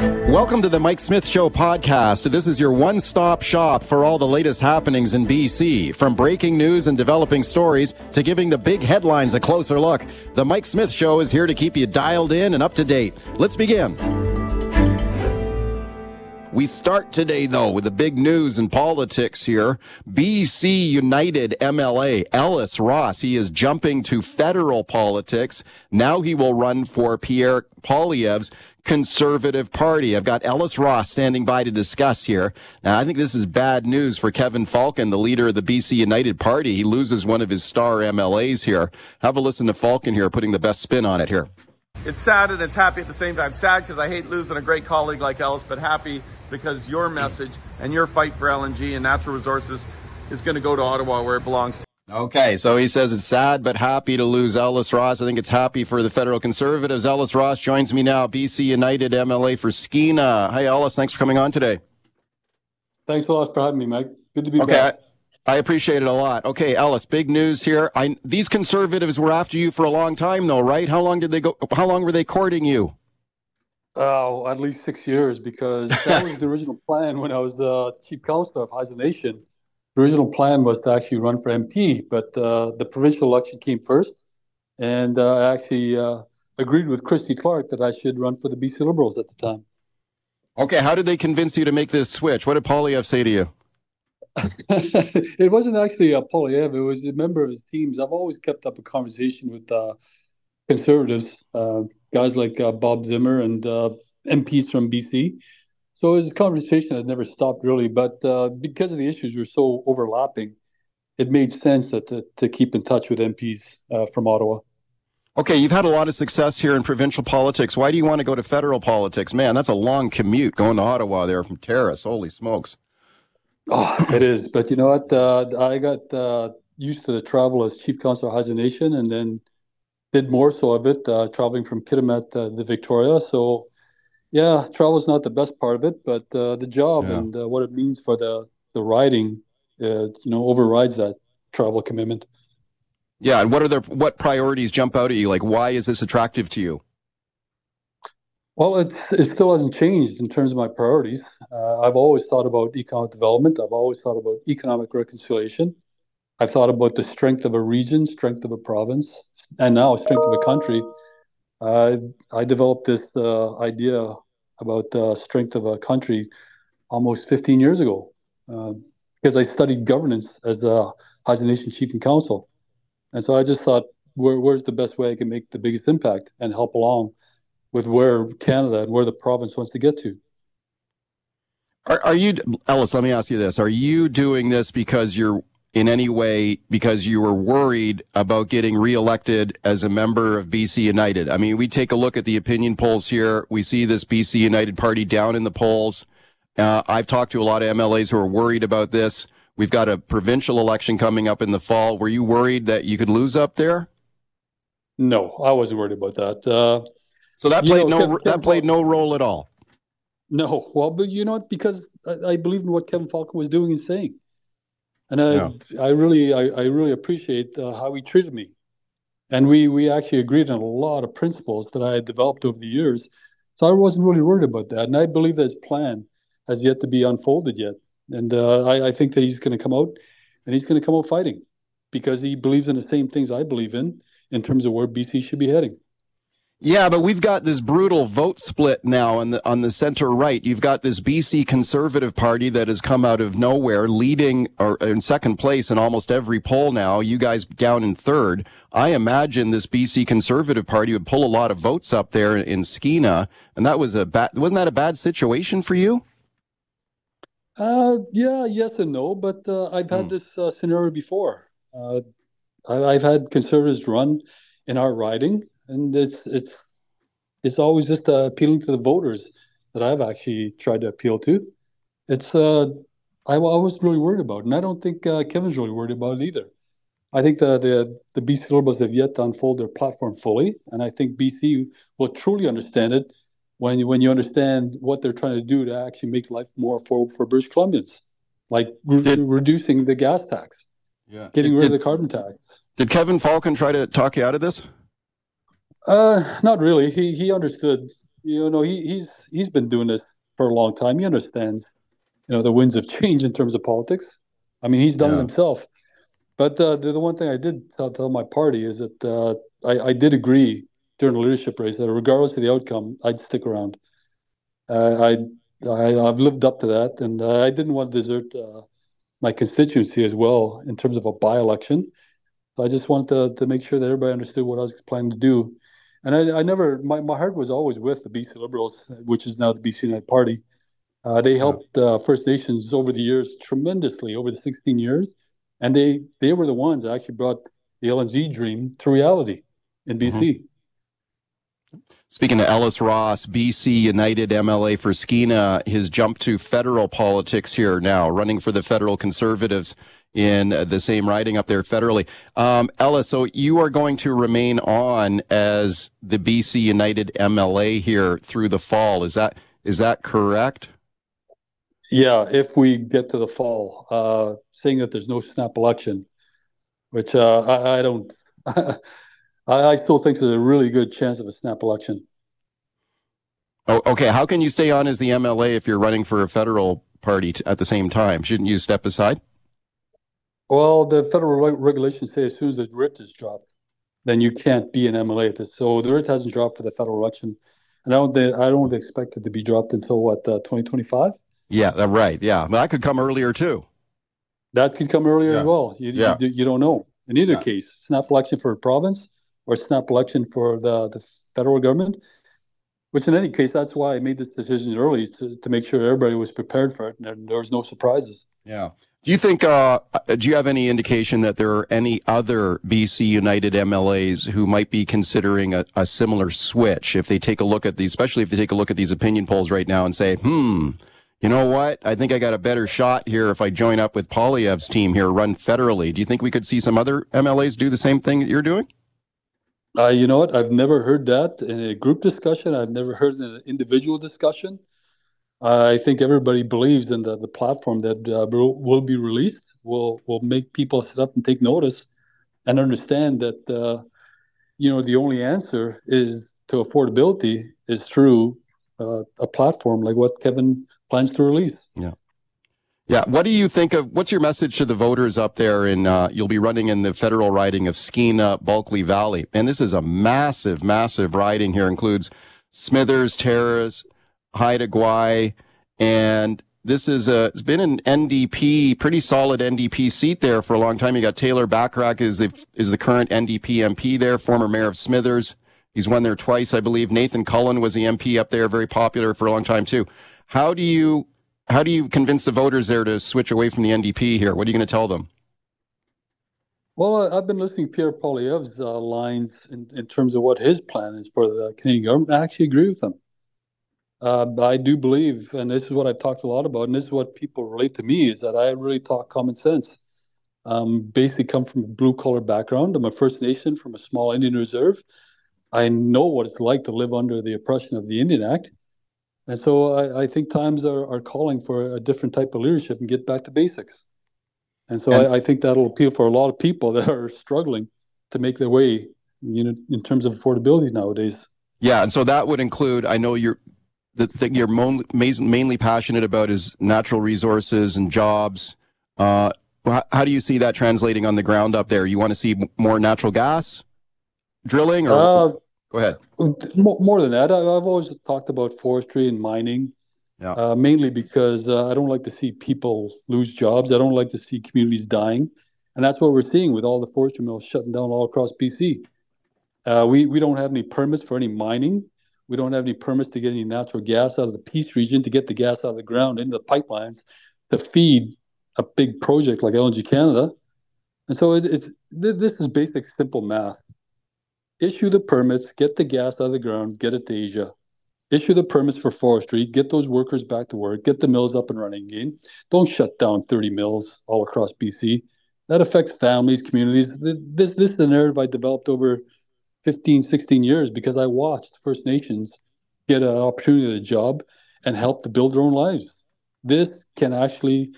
Welcome to the Mike Smith Show podcast. This is your one stop shop for all the latest happenings in BC. From breaking news and developing stories to giving the big headlines a closer look, the Mike Smith Show is here to keep you dialed in and up to date. Let's begin. We start today, though, with the big news in politics here. BC United MLA Ellis Ross, he is jumping to federal politics. Now he will run for Pierre Poilievre's Conservative Party. I've got Ellis Ross standing by to discuss here. Now, I think this is bad news for Kevin Falcon, the leader of the BC United Party. He loses one of his star MLAs here. Have a listen to Falcon here, putting the best spin on it here. It's sad and it's happy at the same time. Sad because I hate losing a great colleague like Ellis, but happy because your message and your fight for LNG and natural resources is going to go to Ottawa where it belongs. Okay, so he says it's sad but happy to lose Ellis Ross. I think it's happy for the federal conservatives. Ellis Ross joins me now, BC United MLA for Skeena. Hi, Ellis. Thanks for coming on today. Thanks a lot for having me, Mike. Good to be okay, back. I, appreciate it a lot. Okay, Ellis, big news here. I, these conservatives were after you for a long time, though, right? How long did they go? How long were they courting you? Oh, at least six years because that was the original plan when I was the chief counselor of Haisla Nation. The original plan was to actually run for MP, but uh, the provincial election came first, and uh, I actually uh, agreed with Christy Clark that I should run for the BC Liberals at the time. Okay, how did they convince you to make this switch? What did Poilievre say to you? it wasn't actually a Poilievre; it was a member of his teams. I've always kept up a conversation with uh, conservatives, uh, guys like uh, Bob Zimmer and MPs from BC so it was a conversation that never stopped really, but uh, because of the issues were so overlapping, it made sense that to, to keep in touch with MPs uh, from Ottawa. Okay, you've had a lot of success here in provincial politics. Why do you want to go to federal politics? Man, that's a long commute going to Ottawa there from Terrace. Holy smokes. Oh, it is. But you know what? Uh, I got uh, used to the travel as chief counsel of Haisla Nation and then did more so of it, uh, traveling from Kitimat to the Victoria. So yeah, travel is not the best part of it, but uh, the job yeah. and uh, what it means for the the riding, uh, you know, overrides that travel commitment. Yeah, and what are the what priorities jump out at you? Like, why is this attractive to you? Well, it it still hasn't changed in terms of my priorities. Uh, I've always thought about economic development. I've always thought about economic reconciliation. I've thought about the strength of a region, strength of a province, and now strength of a country. Uh, I developed this uh, idea about the strength of a country almost 15 years ago uh, because I studied governance as the Haisla Nation Chief and Council. And so I just thought, where, where's the best way I can make the biggest impact and help along with where Canada and where the province wants to get to? Are, are you, Ellis, let me ask you this. Are you doing this because you're in any way because you were worried about getting reelected as a member of BC United. I mean, we take a look at the opinion polls here. We see this BC United party down in the polls. Uh, I've talked to a lot of MLAs who are worried about this. We've got a provincial election coming up in the fall. Were you worried that you could lose up there? No, I wasn't worried about that. Uh, so that played know, no Kevin, that played no role at all. No, well, but you know what? Because I, I believe in what Kevin Falcon was doing and saying and I, yeah. I really, I, I really appreciate uh, how he treated me. And we, we actually agreed on a lot of principles that I had developed over the years. So I wasn't really worried about that. And I believe that his plan has yet to be unfolded yet. And uh, I, I think that he's going to come out and he's going to come out fighting because he believes in the same things I believe in, in terms of where BC should be heading. Yeah, but we've got this brutal vote split now on the on the center right. You've got this BC Conservative Party that has come out of nowhere, leading or in second place in almost every poll now. You guys down in third. I imagine this BC Conservative Party would pull a lot of votes up there in Skeena, and that was a bad. Wasn't that a bad situation for you? Uh, yeah, yes and no. But uh, I've had mm. this uh, scenario before. Uh, I, I've had conservatives run in our riding and it's it's it's always just uh, appealing to the voters that I've actually tried to appeal to. It's uh, I, I was really worried about, and I don't think uh, Kevin's really worried about it either. I think the, the the BC Liberals have yet to unfold their platform fully, and I think BC will truly understand it when you, when you understand what they're trying to do to actually make life more affordable for British Columbians, like re- did, reducing the gas tax, yeah, getting did, rid of the carbon tax. Did Kevin Falcon try to talk you out of this? Uh, not really. He he understood. You know, he, he's he's been doing this for a long time. He understands, you know, the winds of change in terms of politics. I mean, he's done yeah. it himself. But uh, the, the one thing I did tell, tell my party is that uh, I, I did agree during the leadership race that regardless of the outcome, I'd stick around. Uh, I, I have lived up to that, and uh, I didn't want to desert uh, my constituency as well in terms of a by-election. So I just wanted to, to make sure that everybody understood what I was planning to do. And I, I never, my, my heart was always with the BC Liberals, which is now the BC United Party. Uh, they helped uh, First Nations over the years tremendously over the 16 years, and they they were the ones that actually brought the LNG dream to reality in BC. Mm-hmm. Speaking to Ellis Ross, BC United MLA for Skeena, his jump to federal politics here now, running for the federal Conservatives in the same riding up there federally. Um, Ellis, so you are going to remain on as the BC United MLA here through the fall. Is that is that correct? Yeah, if we get to the fall, uh, seeing that there's no snap election, which uh, I, I don't. I, I still think there's a really good chance of a snap election. Oh, okay. How can you stay on as the MLA if you're running for a federal party t- at the same time? Shouldn't you step aside? Well, the federal re- regulations say as soon as the writ is dropped, then you can't be an MLA at this. So the writ hasn't dropped for the federal election, and I don't. I don't expect it to be dropped until what uh, 2025. Yeah, right. Yeah, but that could come earlier too. That could come earlier yeah. as well. You, yeah. you, you don't know. In either yeah. case, snap election for a province or snap election for the, the federal government. Which, in any case, that's why I made this decision early to, to make sure everybody was prepared for it and there was no surprises. Yeah. Do you think, uh, do you have any indication that there are any other BC United MLAs who might be considering a, a similar switch if they take a look at these, especially if they take a look at these opinion polls right now and say, hmm, you know what? I think I got a better shot here if I join up with Poilievre's team here, run federally. Do you think we could see some other MLAs do the same thing that you're doing? Uh, you know what? I've never heard that in a group discussion. I've never heard in an individual discussion. I think everybody believes in the, the platform that uh, will be released will will make people sit up and take notice and understand that uh, you know the only answer is to affordability is through uh, a platform like what Kevin plans to release. Yeah. Yeah. What do you think of what's your message to the voters up there? And uh, you'll be running in the federal riding of Skeena, Bulkley Valley. And this is a massive, massive riding here, includes Smithers, Terrace, Haida Gwaii, and this is a, it's been an NDP, pretty solid NDP seat there for a long time. You got Taylor Bachrach is the, is the current NDP MP there, former mayor of Smithers. He's won there twice, I believe. Nathan Cullen was the MP up there, very popular for a long time too. How do you how do you convince the voters there to switch away from the NDP here? What are you going to tell them? Well, I've been listening to Pierre Poilievre's uh, lines in, in, terms of what his plan is for the Canadian government. I actually agree with him. Uh, I do believe, and this is what I've talked a lot about, and this is what people relate to me, is that I really talk common sense. Um, basically, come from a blue collar background. I'm a First Nation from a small Indian reserve. I know what it's like to live under the oppression of the Indian Act. And so I, I, think times are, are calling for a different type of leadership and get back to basics. And so and, I, I, think that'll appeal for a lot of people that are struggling to make their way, you know, in terms of affordability nowadays. Yeah, and so that would include. I know you're the thing you're mo- mainly passionate about is natural resources and jobs. Uh, how do you see that translating on the ground up there? You want to see more natural gas drilling, or uh, Go ahead. More than that, I've always talked about forestry and mining, yeah. uh, mainly because uh, I don't like to see people lose jobs. I don't like to see communities dying, and that's what we're seeing with all the forestry mills shutting down all across BC. Uh, we we don't have any permits for any mining. We don't have any permits to get any natural gas out of the Peace region to get the gas out of the ground into the pipelines to feed a big project like LNG Canada. And so it's, it's this is basic simple math issue the permits, get the gas out of the ground, get it to Asia. issue the permits for forestry, get those workers back to work, get the mills up and running again. Don't shut down 30 mills all across BC. That affects families, communities. This, this is the narrative I developed over 15, 16 years because I watched First Nations get an opportunity at a job and help to build their own lives. This can actually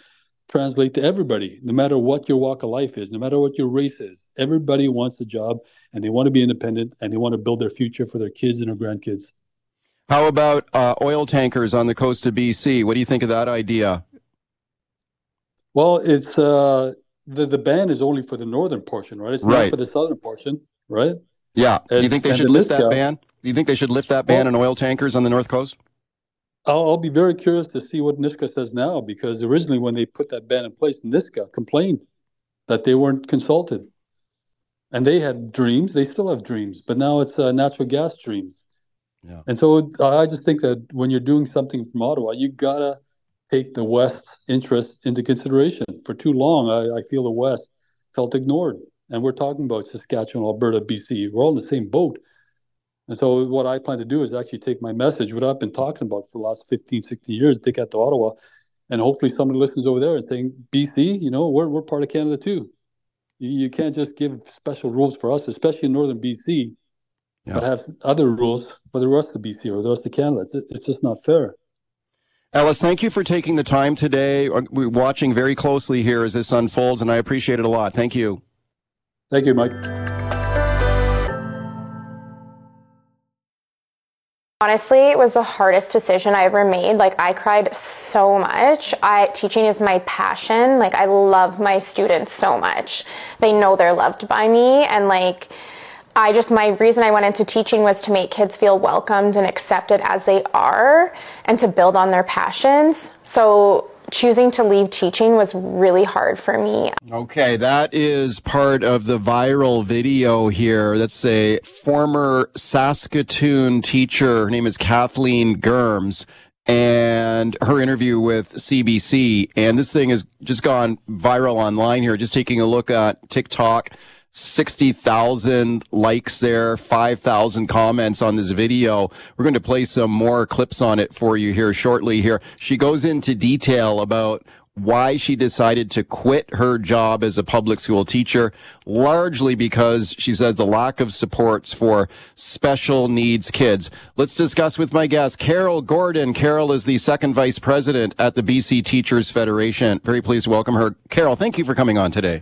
translate to everybody, no matter what your walk of life is, no matter what your race is. Everybody wants a job and they want to be independent and they want to build their future for their kids and their grandkids. How about uh, oil tankers on the coast of BC? What do you think of that idea? Well, it's uh, the the ban is only for the northern portion, right? It's right. not for the southern portion, right? Yeah. do you think they should lift that ban? Do you think they should lift that ban on oil tankers on the north coast? I'll, I'll, be very curious to see what Nisga'a says now, because originally when they put that ban in place, Nisga'a complained that they weren't consulted, and they had dreams. They still have dreams, but now it's uh, natural gas dreams. Yeah. And so I just think that when you're doing something from Ottawa, you gotta take the West's interest into consideration. For too long, I, I feel the West felt ignored. And we're talking about Saskatchewan, Alberta, BC. We're all in the same boat. And so what I plan to do is actually take my message, what I've been talking about for the last 15, 16 years, take that to Ottawa. And hopefully somebody listens over there and think, BC, you know, we're, we're part of Canada too. You, you can't just give special rules for us, especially in northern BC, yeah. but have other rules for the rest of BC or the rest of Canada. It's, it's just not fair. Ellis, thank you for taking the time today. We're watching very closely here as this unfolds, and I appreciate it a lot. Thank you. Thank you, Mike. Honestly, it was the hardest decision I ever made. Like I cried so much. I teaching is my passion. Like I love my students so much. They know they're loved by me and like I just, my reason I went into teaching was to make kids feel welcomed and accepted as they are and to build on their passions. So choosing to leave teaching was really hard for me. Okay, that is part of the viral video here. That's a former Saskatoon teacher. Her name is Kathleen Germs and her interview with CBC. And this thing has just gone viral online here. Just taking a look at TikTok. 60,000 likes there, 5,000 comments on this video. We're going to play some more clips on it for you here shortly here. She goes into detail about why she decided to quit her job as a public school teacher, largely because she says the lack of supports for special needs kids. Let's discuss with my guest, Carol Gordon. Carol is the second vice president at the BC Teachers Federation. Very pleased to welcome her. Carol, thank you for coming on today.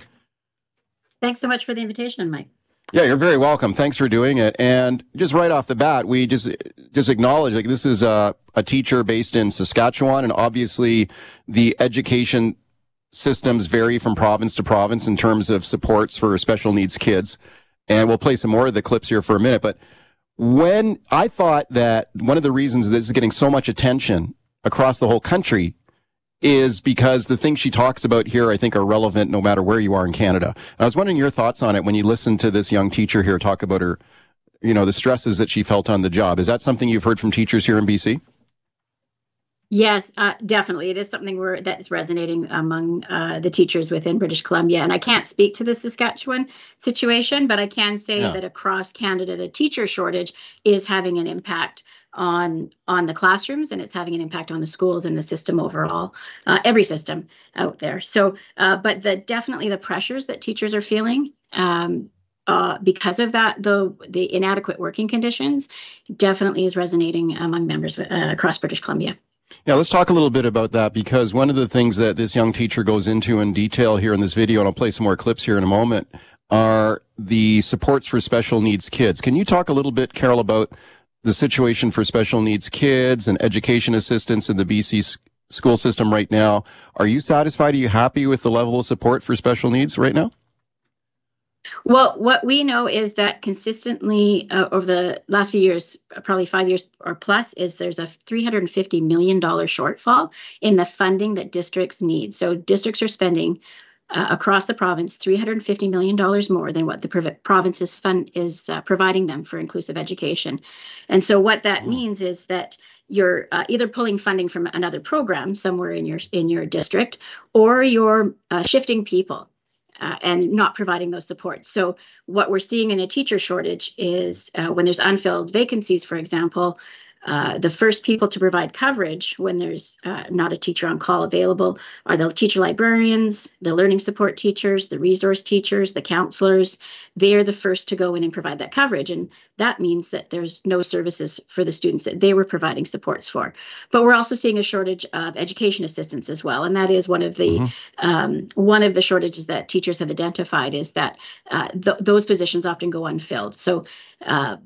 Thanks so much for the invitation, Mike. Yeah, you're very welcome. Thanks for doing it. And just right off the bat, we just just acknowledge like this is a, a teacher based in Saskatchewan, and obviously the education systems vary from province to province in terms of supports for special needs kids. And we'll play some more of the clips here for a minute. But when I thought that one of the reasons this is getting so much attention across the whole country is because the things she talks about here, I think, are relevant no matter where you are in Canada. And I was wondering your thoughts on it when you listen to this young teacher here talk about her, you know, the stresses that she felt on the job. Is that something you've heard from teachers here in BC? Yes, uh, definitely. It is something where that's resonating among uh, the teachers within British Columbia. And I can't speak to the Saskatchewan situation, but I can say yeah. that across Canada, the teacher shortage is having an impact on on the classrooms and it's having an impact on the schools and the system overall uh, every system out there so uh, but the definitely the pressures that teachers are feeling um, uh, because of that the the inadequate working conditions definitely is resonating among members uh, across british columbia yeah, let's talk a little bit about that because one of the things that this young teacher goes into in detail here in this video, and I'll play some more clips here in a moment, are the supports for special needs kids. Can you talk a little bit, Carol, about the situation for special needs kids and education assistance in the BC school system right now. Are you satisfied? Are you happy with the level of support for special needs right now? Well, what we know is that consistently uh, over the last few years, probably five years or plus, is there's a $350 million shortfall in the funding that districts need. So districts are spending uh, across the province $350 million more than what the prov- province's fund is uh, providing them for inclusive education. And so what that mm-hmm. means is that you're uh, either pulling funding from another program somewhere in your in your district or you're uh, shifting people uh, and not providing those supports. So, what we're seeing in a teacher shortage is uh, when there's unfilled vacancies, for example, uh, the first people to provide coverage when there's uh, not a teacher on call available are the teacher librarians, the learning support teachers, the resource teachers, the counselors. They're the first to go in and provide that coverage. And that means that there's no services for the students that they were providing supports for. But we're also seeing a shortage of education assistants as well. And that is one of the mm-hmm. um, one of the shortages that teachers have identified is that uh, th- those positions often go unfilled. So uh,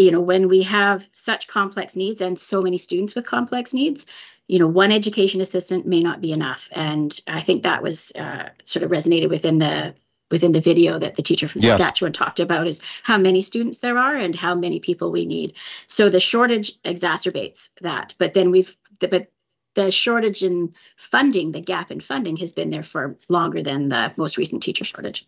you know when we have such complex needs and so many students with complex needs you know one education assistant may not be enough. And i think that was uh, sort of resonated within the within the video that the teacher from yes. saskatchewan talked about is how many students there are and how many people we need. So the shortage exacerbates that but then we've but the shortage in funding the gap in funding has been there for longer than the most recent teacher shortage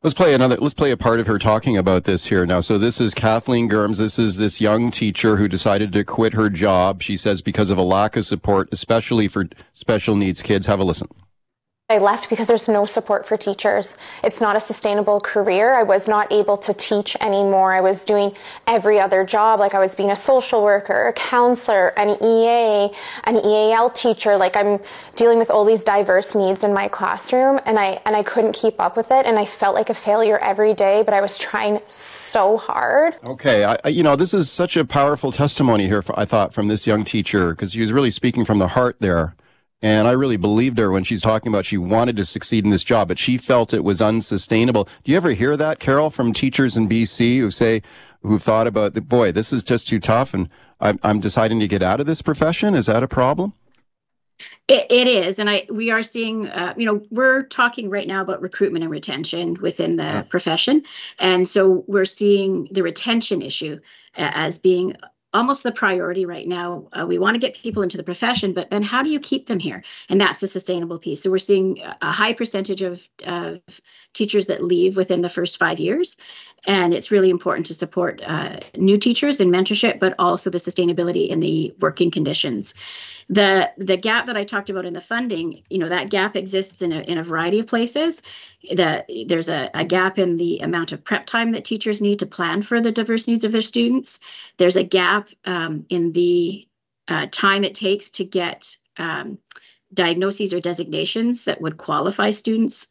Let's play another, let's play a part of her talking about this here now. So this is Kathleen Germs. This is this young teacher who decided to quit her job. She says because of a lack of support, especially for special needs kids. Have a listen. I left because there's no support for teachers. It's not a sustainable career. I was not able to teach anymore. I was doing every other job. Like I was being a social worker, a counselor, an EA, an EAL teacher. Like I'm dealing with all these diverse needs in my classroom and I, and I couldn't keep up with it. And I felt like a failure every day, but I was trying so hard. Okay. I, you know, this is such a powerful testimony here, I thought, from this young teacher because she was really speaking from the heart there. And I really believed her when she's talking about she wanted to succeed in this job, but she felt it was unsustainable. Do you ever hear that, Carol, from teachers in BC who say, who've thought about, boy, this is just too tough and I'm, I'm deciding to get out of this profession? Is that a problem? It, it is, and I we are seeing, uh, you know, we're talking right now about recruitment and retention within the yeah. profession, and so we're seeing the retention issue as being almost the priority right now. Uh, we want to get people into the profession, but then how do you keep them here? And that's the sustainable piece. So we're seeing a high percentage of, of teachers that leave within the first five years. And it's really important to support uh, new teachers in mentorship, but also the sustainability in the working conditions. The the gap that I talked about in the funding, you know, that gap exists in a, in a variety of places. That there's a, a gap in the amount of prep time that teachers need to plan for the diverse needs of their students. There's a gap um, in the uh, time it takes to get um, diagnoses or designations that would qualify students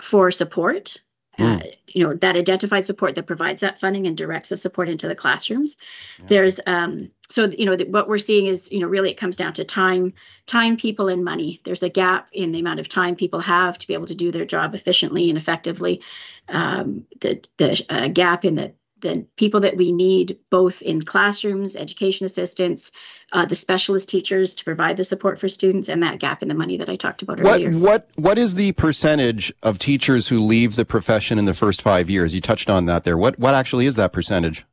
for support mm. uh, you know that identified support that provides that funding and directs the support into the classrooms yeah. there's um, so you know what we're seeing is you know really it comes down to time time people and money there's a gap in the amount of time people have to be able to do their job efficiently and effectively um, the the uh, gap in the the people that we need both in classrooms, education assistants, uh, the specialist teachers to provide the support for students, and that gap in the money that I talked about what, earlier. What what is the percentage of teachers who leave the profession in the first five years? You touched on that there. What what actually is that percentage?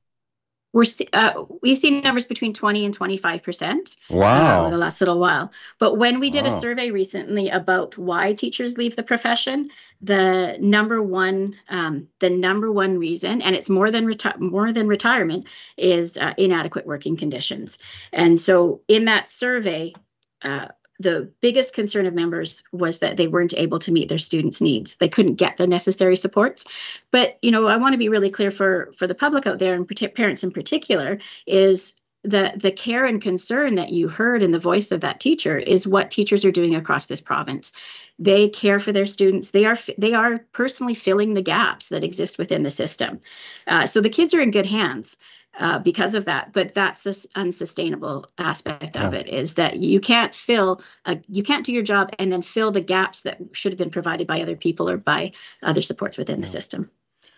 We're uh, we've seen numbers between 20 and 25 percent wow. uh, the last little while. But when we did wow. a survey recently about why teachers leave the profession the number one um, the number one reason and it's more than reti- more than retirement is uh, inadequate working conditions. And so in that survey uh, the biggest concern of members was that they weren't able to meet their students needs. They couldn't get the necessary supports. But you know i want to be really clear for for the public out there and parents in particular is the the care and concern that you heard in the voice of that teacher is what teachers are doing across this province. They care for their students. They are they are personally filling the gaps that exist within the system. Uh, so the kids are in good hands uh, because of that. But that's this unsustainable aspect of it is that you can't fill, a, you can't do your job and then fill the gaps that should have been provided by other people or by other supports within yeah. the system.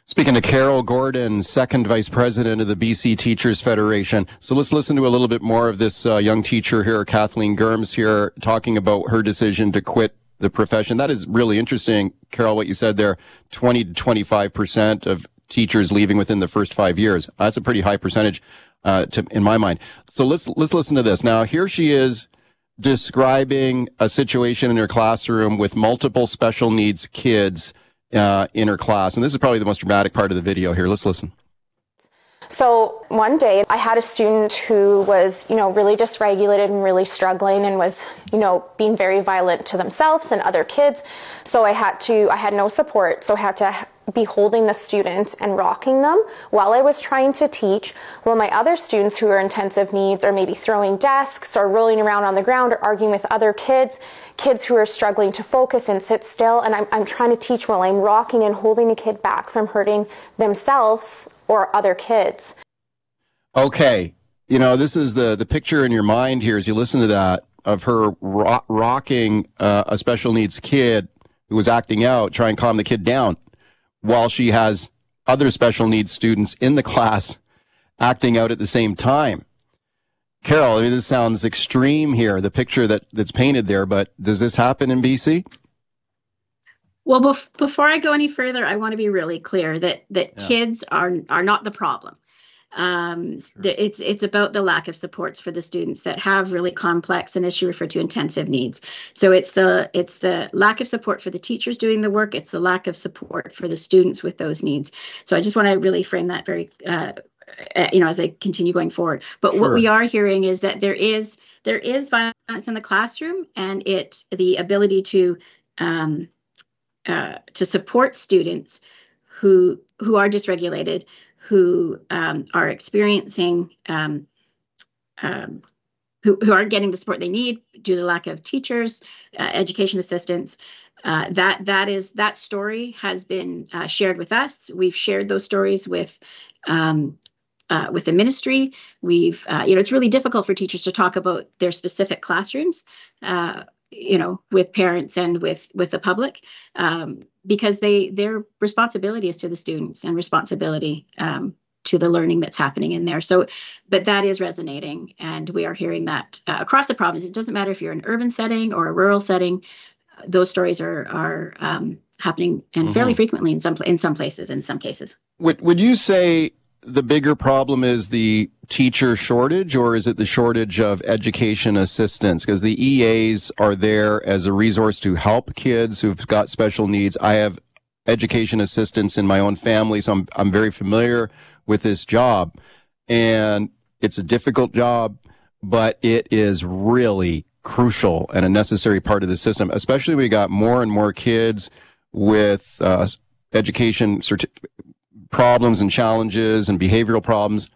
Speaking to Carol Gordon, second vice president of the BC Teachers Federation. So let's listen to a little bit more of this uh, young teacher here, Kathleen Germs here, talking about her decision to quit the profession. That is really interesting, Carol, what you said there. 20 to 25% of teachers leaving within the first five years. That's a pretty high percentage, uh, to, in my mind. So let's, let's listen to this. Now, here she is describing a situation in her classroom with multiple special needs kids, uh, in her class. And this is probably the most dramatic part of the video here. Let's listen. So one day I had a student who was, you know, really dysregulated and really struggling and was, you know, being very violent to themselves and other kids. So I had to, I had no support. So I had to be holding the students and rocking them while I was trying to teach, while my other students who are intensive needs are maybe throwing desks or rolling around on the ground or arguing with other kids, kids who are struggling to focus and sit still. And I'm, I'm trying to teach while I'm rocking and holding a kid back from hurting themselves or other kids. Okay. You know, this is the, the picture in your mind here as you listen to that of her ro- rocking uh, a special needs kid who was acting out, trying to calm the kid down while she has other special needs students in the class acting out at the same time. Carol, I mean, this sounds extreme here, the picture that, that's painted there, but does this happen in BC? Well, bef- before I go any further, I want to be really clear that that yeah. kids are are not the problem. Um, sure. It's it's about the lack of supports for the students that have really complex and issue referred to intensive needs. So it's the it's the lack of support for the teachers doing the work. It's the lack of support for the students with those needs. So I just want to really frame that very. Uh, uh, you know, as I continue going forward, but sure. what we are hearing is that there is there is violence in the classroom, and it the ability to um, uh, to support students who who are dysregulated who um, are experiencing um, um, who, who aren't getting the support they need due to the lack of teachers, uh, education assistants. Uh, that that is that story has been uh, shared with us. We've shared those stories with um, uh, with the ministry. We've, uh, you know, it's really difficult for teachers to talk about their specific classrooms, uh, you know, with parents and with with the public. Um, because they their responsibility is to the students and responsibility um, to the learning that's happening in there. So, but that is resonating, and we are hearing that uh, across the province. It doesn't matter if you're in an urban setting or a rural setting; those stories are are um, happening and mm-hmm. fairly frequently in some in some places, in some cases. Would Would you say the bigger problem is the teacher shortage or is it the shortage of education assistants? Because the EAs are there as a resource to help kids who've got special needs. I have education assistants in my own family, so I'm, I'm very familiar with this job. And it's a difficult job, but it is really crucial and a necessary part of the system, especially we got more and more kids with uh, education certi- problems and challenges and behavioral problems.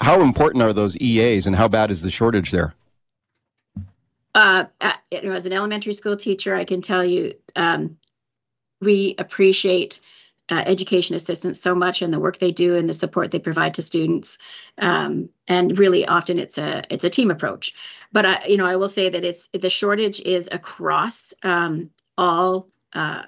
How important are those EAs and how bad is the shortage there? Uh, you know, as an elementary school teacher, I can tell you um, we appreciate uh, education assistants so much and the work they do and the support they provide to students. Um, and really, often it's a it's a team approach. But I, you know, I will say that it's the shortage is across um, all uh,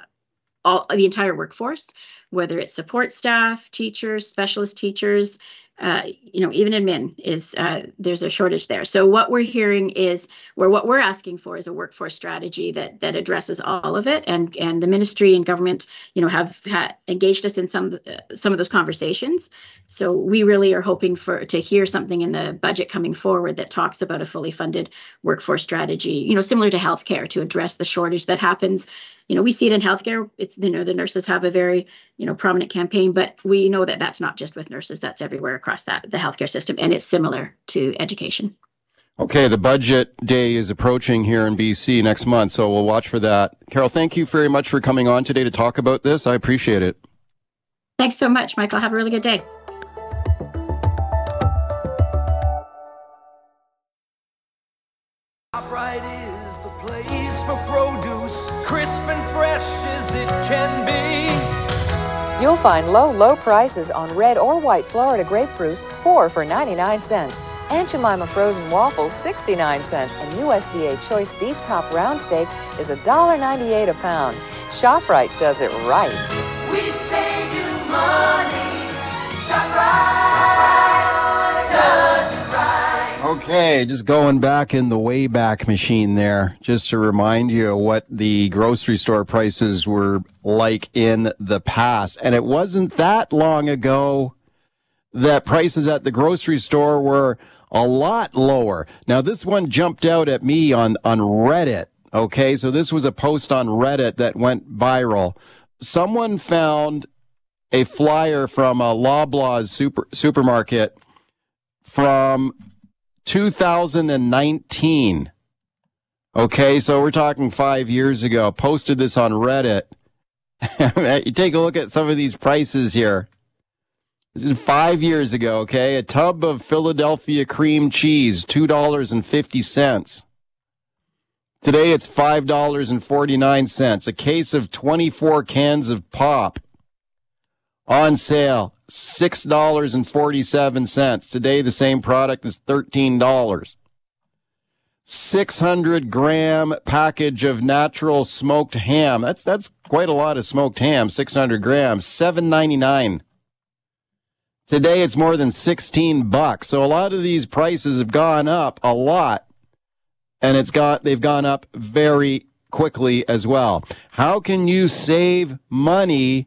all the entire workforce whether it's support staff, teachers, specialist teachers, uh, you know, even admin is uh, there's a shortage there. So what we're hearing is, where what we're asking for is a workforce strategy that that addresses all of it, and and the ministry and government, you know, have ha- engaged us in some uh, some of those conversations. So we really are hoping for to hear something in the budget coming forward that talks about a fully funded workforce strategy, you know, similar to healthcare to address the shortage that happens you know we see it in healthcare. It's you know the nurses have a very you know prominent campaign but we know that that's not just with nurses. That's everywhere across that the healthcare system and it's similar to education. Okay the budget day is approaching here in bc next month so we'll watch for that. Carol thank you very much for coming on today to talk about this. I appreciate it. Thanks so much michael. Have a really good day You'll find low, low prices on red or white Florida grapefruit, 4 for 99 cents. Aunt Jemima frozen waffles, 69 cents. And USDA choice beef top round steak is $1.98 a pound. ShopRite does it right. We save you money. ShopRite. Okay, just going back in the Wayback Machine there, just to remind you what the grocery store prices were like in the past. And it wasn't that long ago that prices at the grocery store were a lot lower. Now, this one jumped out at me on, on Reddit. Okay, so this was a post on Reddit that went viral. Someone found a flyer from a Loblaws super, supermarket from 2019. Okay, so we're talking five years ago. Posted this on Reddit. you take a look at some of these prices here. This is five years ago, okay? A tub of Philadelphia cream cheese, $2.50. Today it's $5.49. A case of 24 cans of pop on sale, $6.47. Today the same product is $13. 600 gram package of natural smoked ham. That's, that's quite a lot of smoked ham, 600 grams, 7.99. Today it's more than 16 bucks. So a lot of these prices have gone up a lot and it's got, they've gone up very quickly as well. How can you save money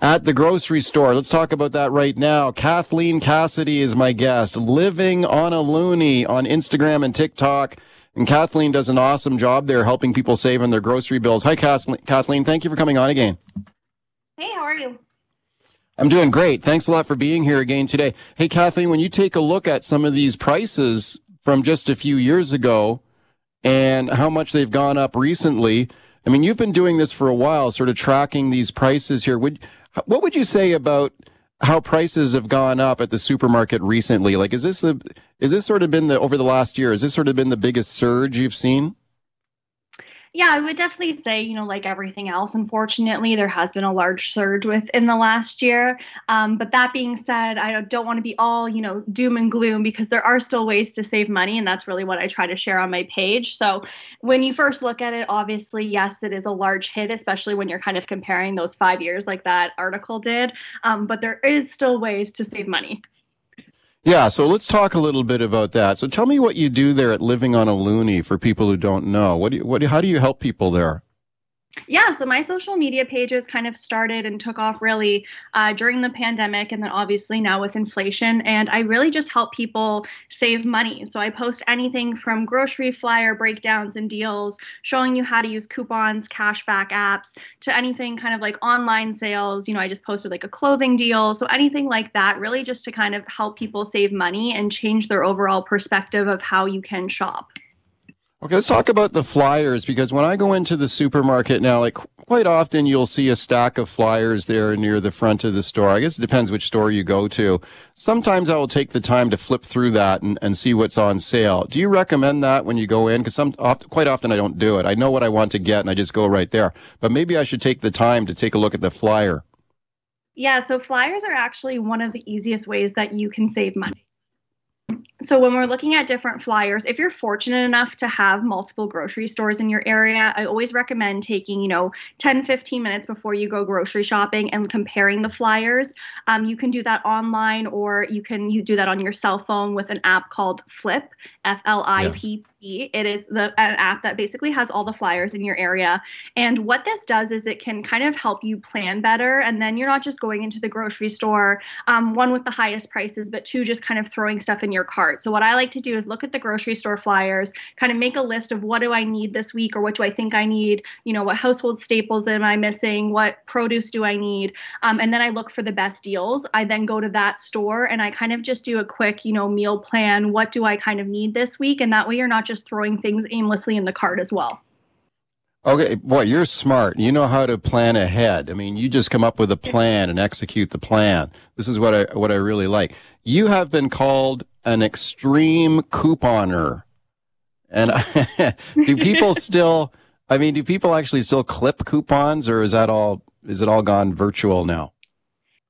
at the grocery store? Let's talk about that right now. Kathleen Cassidy is my guest, living on a loonie on Instagram and TikTok. And Kathleen does an awesome job there helping people save on their grocery bills. Hi, Kathleen. Thank you for coming on again. Hey, how are you? I'm doing great. Thanks a lot for being here again today. Hey, Kathleen, when you take a look at some of these prices from just a few years ago and how much they've gone up recently, I mean, you've been doing this for a while, sort of tracking these prices here. Would, what would you say about how prices have gone up at the supermarket recently? Like, is this the, is this sort of been the, over the last year, has this sort of been the biggest surge you've seen? Yeah, I would definitely say, you know, like everything else, unfortunately, there has been a large surge within the last year. Um, but that being said, I don't want to be all, you know, doom and gloom because there are still ways to save money. And that's really what I try to share on my page. So when you first look at it, obviously, yes, it is a large hit, especially when you're kind of comparing those five years like that article did. Um, but there is still ways to save money. Yeah, so let's talk a little bit about that. So tell me what you do there at Living on a Loonie for people who don't know. What do you, what how do you help people there? Yeah, so my social media pages kind of started and took off really uh, during the pandemic, and then obviously now with inflation. And I really just help people save money. So I post anything from grocery flyer breakdowns and deals, showing you how to use coupons, cashback apps, to anything kind of like online sales. You know, I just posted like a clothing deal. So anything like that, really just to kind of help people save money and change their overall perspective of how you can shop. Okay, let's talk about the flyers because when I go into the supermarket now, like quite often you'll see a stack of flyers there near the front of the store. I guess it depends which store you go to. Sometimes I will take the time to flip through that and, and see what's on sale. Do you recommend that when you go in? Because some quite often I don't do it. I know what I want to get and I just go right there. But maybe I should take the time to take a look at the flyer. Yeah, so flyers are actually one of the easiest ways that you can save money so when we're looking at different flyers if you're fortunate enough to have multiple grocery stores in your area i always recommend taking you know 10 15 minutes before you go grocery shopping and comparing the flyers um, you can do that online or you can you do that on your cell phone with an app called flip f-l-i-p it is the an app that basically has all the flyers in your area. And what this does is it can kind of help you plan better. And then you're not just going into the grocery store, um, one with the highest prices, but two, just kind of throwing stuff in your cart. So what I like to do is look at the grocery store flyers, kind of make a list of what do I need this week or what do I think I need? You know, what household staples am I missing? What produce do I need? Um, and then I look for the best deals. I then go to that store and I kind of just do a quick, you know, meal plan. What do I kind of need this week? And that way you're not just just throwing things aimlessly in the cart as well. Okay, boy, you're smart. You know how to plan ahead. I mean, you just come up with a plan and execute the plan. This is what I what I really like. You have been called an extreme couponer. And do people still I mean, do people actually still clip coupons or is that all is it all gone virtual now?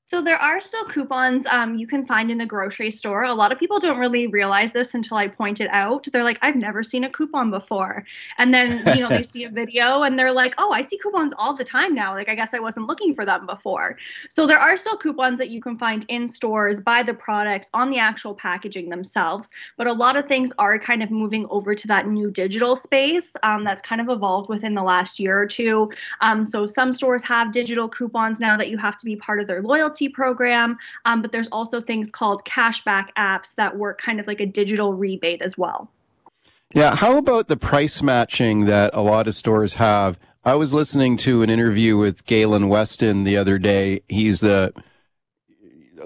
So there are still coupons um, you can find in the grocery store. A lot of people don't really realize this until I point it out. They're like, I've never seen a coupon before. And then, you know, they see a video and they're like, oh, I see coupons all the time now. Like, I guess I wasn't looking for them before. So there are still coupons that you can find in stores, buy the products on the actual packaging themselves. But a lot of things are kind of moving over to that new digital space um, that's kind of evolved within the last year or two. Um, so some stores have digital coupons now that you have to be part of their loyalty loyalty program, um, but there's also things called cashback apps that work kind of like a digital rebate as well. Yeah. How about the price matching that a lot of stores have I was listening to an interview with Galen Weston the other day. He's the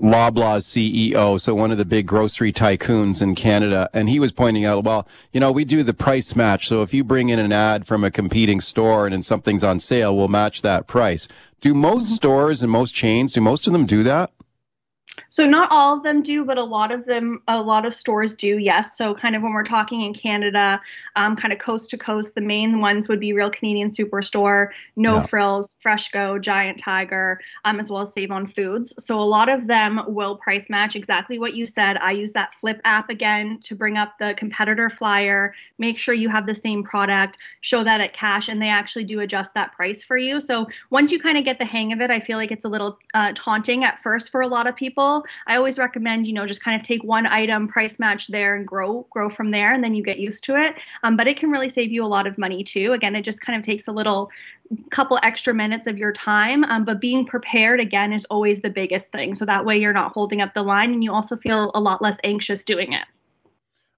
Loblaws CEO, so one of the big grocery tycoons in Canada. And he was pointing out, well, you know, we do the price match. So if you bring in an ad from a competing store and something's on sale, we'll match that price. Do most mm-hmm. stores and most chains, do most of them do that? So not all of them do, but a lot of them, a lot of stores do. Yes. So kind of when we're talking in Canada, um, kind of coast to coast, the main ones would be Real Canadian Superstore, No yeah. Frills, FreshCo, Giant Tiger, um, as well as Save on Foods. So a lot of them will price match exactly what you said. I use that Flip app again to bring up the competitor flyer, make sure you have the same product, show that at cash, and they actually do adjust that price for you. So once you kind of get the hang of it, I feel like it's a little uh, taunting at first for a lot of people. I always recommend, you know, just kind of take one item, price match there, and grow grow from there, and then you get used to it. Um, but it can really save you a lot of money too. Again, it just kind of takes a little couple extra minutes of your time. Um, but being prepared again is always the biggest thing. So that way you're not holding up the line, and you also feel a lot less anxious doing it.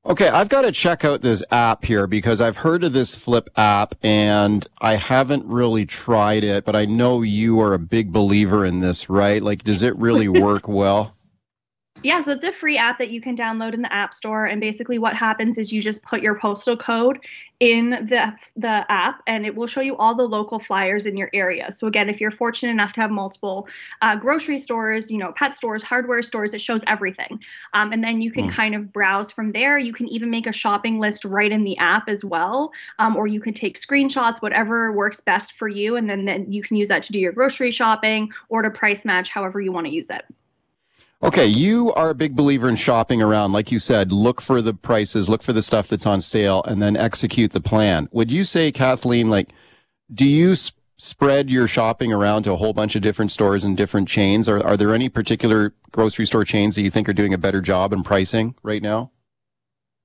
Okay, I've got to check out this app here because I've heard of this Flipp app and I haven't really tried it, but I know you are a big believer in this, right? Like, does it really work well? Yeah, so it's a free app that you can download in the App Store, and basically what happens is you just put your postal code in the the app, and it will show you all the local flyers in your area. So again, if you're fortunate enough to have multiple uh, grocery stores, you know, pet stores, hardware stores, it shows everything, um, and then you can mm. kind of browse from there. You can even make a shopping list right in the app as well, um, or you can take screenshots, whatever works best for you, and then then you can use that to do your grocery shopping or to price match, however you want to use it. Okay, you are a big believer in shopping around. Like you said, look for the prices, look for the stuff that's on sale, and then execute the plan. Would you say, Kathleen, like, do you sp- spread your shopping around to a whole bunch of different stores and different chains? Are, are there any particular grocery store chains that you think are doing a better job in pricing right now?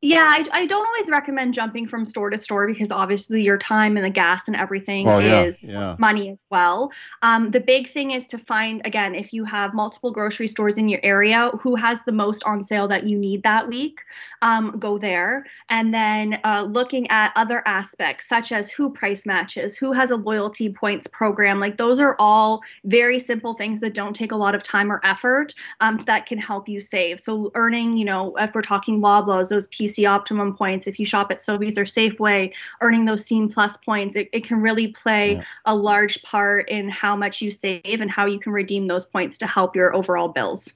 Yeah, I, I don't always recommend jumping from store to store because obviously your time and the gas and everything yeah, is yeah. money as well. Um, the big thing is to find, again, if you have multiple grocery stores in your area, who has the most on sale that you need that week, um, go there. And then uh, looking at other aspects such as who price matches, who has a loyalty points program. Like those are all very simple things that don't take a lot of time or effort um, that can help you save. So earning, you know, if we're talking Loblaws, those PC optimum points. If you shop at Sobeys or Safeway, earning those Scene Plus points, it, it can really play yeah. a large part in how much you save and how you can redeem those points to help your overall bills.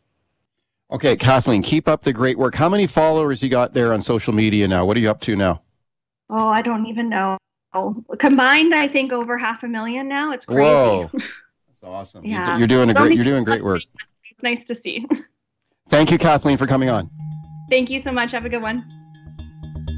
Okay, Kathleen, keep up the great work. How many followers you got there on social media now? What are you up to now? Oh, I don't even know. Combined, I think over half a million now. It's crazy. Whoa. That's awesome. yeah. You're doing a great you're doing great work. It's nice to see. Thank you, Kathleen, for coming on. Thank you so much. Have a good one.